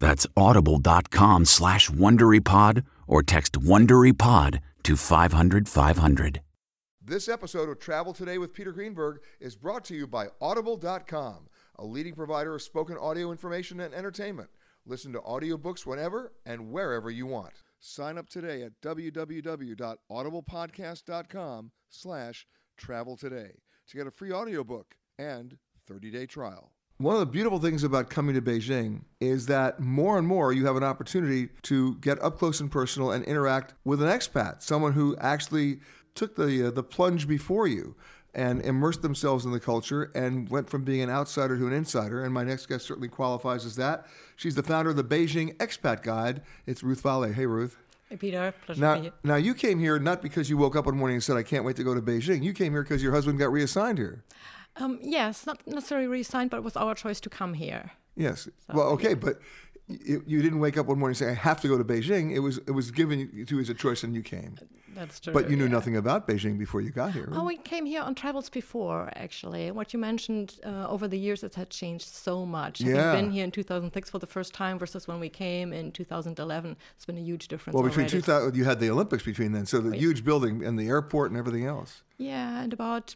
That's audible.com slash WonderyPod or text WonderyPod to 500 500. This episode of Travel Today with Peter Greenberg is brought to you by Audible.com, a leading provider of spoken audio information and entertainment. Listen to audiobooks whenever and wherever you want. Sign up today at www.audiblepodcast.com slash travel today to get a free audiobook and 30-day trial. One of the beautiful things about coming to Beijing is that more and more you have an opportunity to get up close and personal and interact with an expat, someone who actually took the uh, the plunge before you and immersed themselves in the culture and went from being an outsider to an insider. And my next guest certainly qualifies as that. She's the founder of the Beijing Expat Guide. It's Ruth Vahle. Hey, Ruth. Hey, Peter. Pleasure Now, to be here. now you came here not because you woke up one morning and said, "I can't wait to go to Beijing." You came here because your husband got reassigned here. Um, yes, not necessarily resigned, but it was our choice to come here. Yes. Well, okay, but you, you didn't wake up one morning and say, "I have to go to Beijing." It was it was given to you as a choice, and you came. That's true. But you knew yeah. nothing about Beijing before you got here. Oh, we came here on travels before, actually. What you mentioned uh, over the years, it had changed so much. Yeah. Having been here in 2006 for the first time versus when we came in 2011, it's been a huge difference. well, between already. 2000, you had the Olympics between then, so the huge building and the airport and everything else. Yeah, and about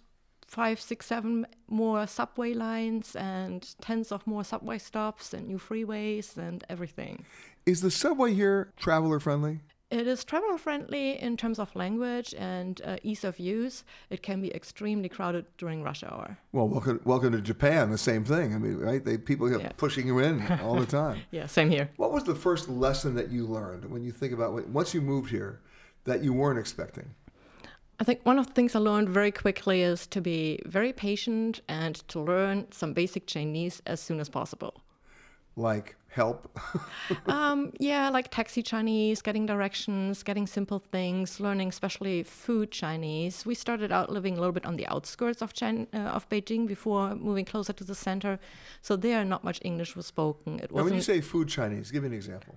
five, six, seven more subway lines and tens of more subway stops and new freeways and everything. Is the subway here traveler friendly? It is traveler friendly in terms of language and uh, ease of use. It can be extremely crowded during rush hour. Well, welcome, welcome to Japan. The same thing. I mean, right? They people are Yeah. pushing you in all the time. Yeah, same here. What was the first lesson that you learned when you think about when, once you moved here that you weren't expecting? I think one of the things I learned very quickly is to be very patient and to learn some basic Chinese as soon as possible. Like help? Um, yeah, like taxi Chinese, getting directions, getting simple things, learning especially food Chinese. We started out living a little bit on the outskirts of China, uh, of Beijing before moving closer to the center, so there not much English was spoken. It now, when you say food Chinese, give me an example.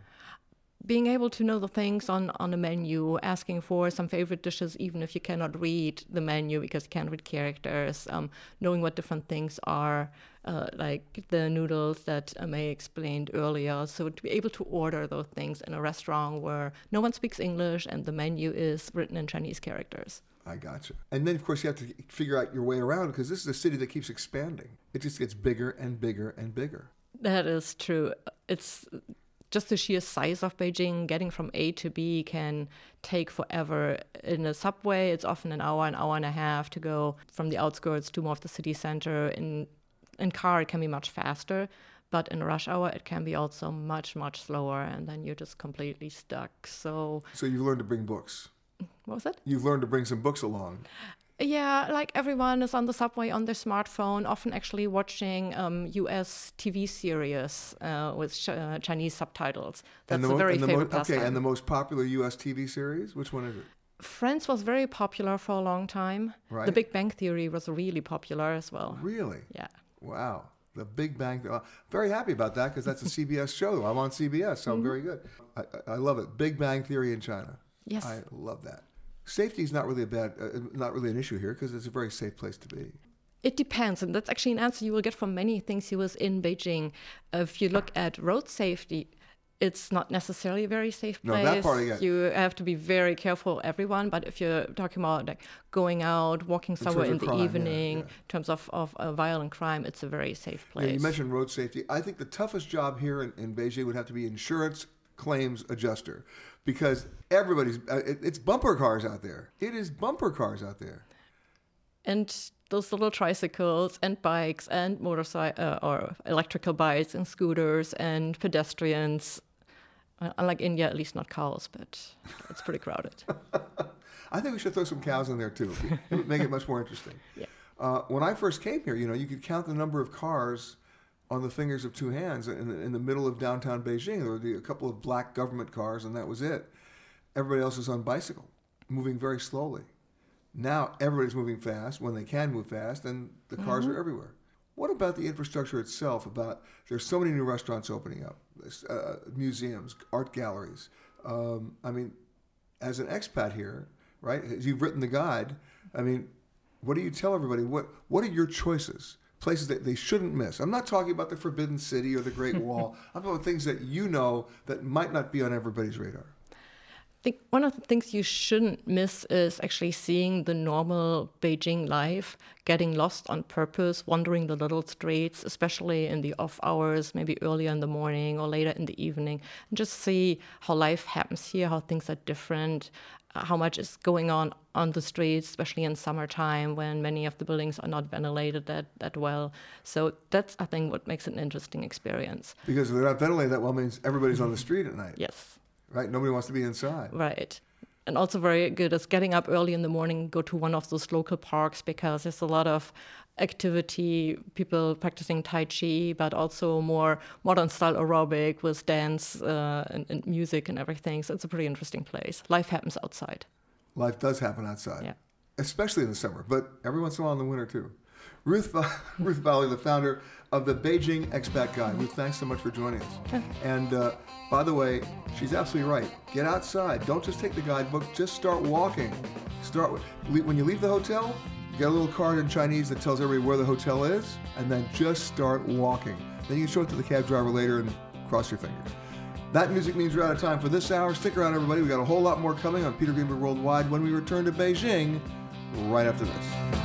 Being able to know the things on on the menu, asking for some favorite dishes even if you cannot read the menu because you can't read characters, um, knowing what different things are. Uh, like the noodles that May explained earlier. So to be able to order those things in a restaurant where no one speaks English and the menu is written in Chinese characters. I gotcha. And then, of course, you have to figure out your way around because this is a city that keeps expanding. It just gets bigger and bigger and bigger. That is true. It's just the sheer size of Beijing, getting from A to B can take forever. In a subway, it's often an hour, an hour and a half to go from the outskirts to more of the city center. In in car, it can be much faster, but in rush hour, it can be also much, much slower, and then you're just completely stuck. So, So you've learned to bring books. what was it? You've learned to bring some books along. Yeah, like everyone is on the subway on their smartphone, often actually watching um, U.S. TV series uh, with ch- uh, Chinese subtitles. That's the, a very favorite mo- Okay, and the most popular U.S. TV series, which one is it? Friends was very popular for a long time. Right. The Big Bang Theory was really popular as well. Really? Yeah. Wow. The Big Bang. Uh, very happy about that because that's a CBS show. I'm on CBS, so Mm-hmm. very good. I I love it. Big Bang Theory in China. Yes. I love that. Safety is not really a bad, uh, not really an issue here because it's a very safe place to be. It depends, and that's actually an answer you will get from many things he was in Beijing. If you look at road safety, it's not necessarily a very safe place. No, that part I. You have to be very careful, everyone. But if you're talking about like going out, walking somewhere terms in the crime, yeah, evening, yeah. in terms of, of uh, violent crime, it's a very safe place. Yeah, you mentioned road safety. I think the toughest job here in, in Beijing would have to be insurance claims adjuster because everybody's, uh, it, it's bumper cars out there. It is bumper cars out there. and those little tricycles and bikes and motorcycle uh, or electrical bikes and scooters and pedestrians. Uh, unlike India, at least not cows, but it's pretty crowded. I think we should throw some cows in there too. It would make it much more interesting. Yeah. Uh, when I first came here, you know, you could count the number of cars on the fingers of two hands in, the- in the middle of downtown Beijing. There would be a couple of black government cars, and that was it. Everybody else is on bicycle, moving very slowly. Now everybody's moving fast when they can move fast, and the cars are everywhere. What about the infrastructure itself? About there's so many new restaurants opening up, uh, museums, art galleries. Um, I mean, as an expat here, right? As you've written the guide. I mean, what do you tell everybody? What What are your choices? Places that they shouldn't miss. I'm not talking about the Forbidden City or the Great Wall. I'm talking about things that you know that might not be on everybody's radar. I think one of the things you shouldn't miss is actually seeing the normal Beijing life, getting lost on purpose, wandering the little streets, especially in the off hours, maybe earlier in the morning or later in the evening, and just see how life happens here, how things are different, how much is going on on the streets, especially in summertime when many of the buildings are not ventilated that, that well. So that's, I think, what makes it an interesting experience. Because if they're not ventilated that well means everybody's on the street at night, Yes. right? Nobody wants to be inside. Right. And also very good is getting up early in the morning, go to one of those local parks because there's a lot of activity, people practicing Tai Chi, but also more modern style aerobic with dance uh, and, and music and everything. So it's a pretty interesting place. Life happens outside. Life does happen outside, Yeah. especially in the summer, but every once in a while in the winter too. Ruth, Ruth Vahle, the founder of the Beijing Expat Guide. Ruth, thanks so much for joining us. And uh, by the way, she's absolutely right. Get outside. Don't just take the guidebook. Just start walking. Start with, when you leave the hotel. Get a little card in Chinese that tells everybody where the hotel is, and then just start walking. Then you can show it to the cab driver later and cross your fingers. That music means we're out of time for this hour. Stick around, everybody. We got a whole lot more coming on Peter Greenberg Worldwide when we return to Beijing right after this.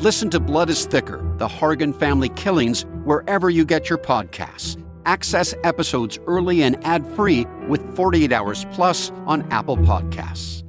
Listen to Blood is Thicker The Hargan Family Killings wherever you get your podcasts. Access episodes early and ad free with 48 Hours Plus on Apple Podcasts.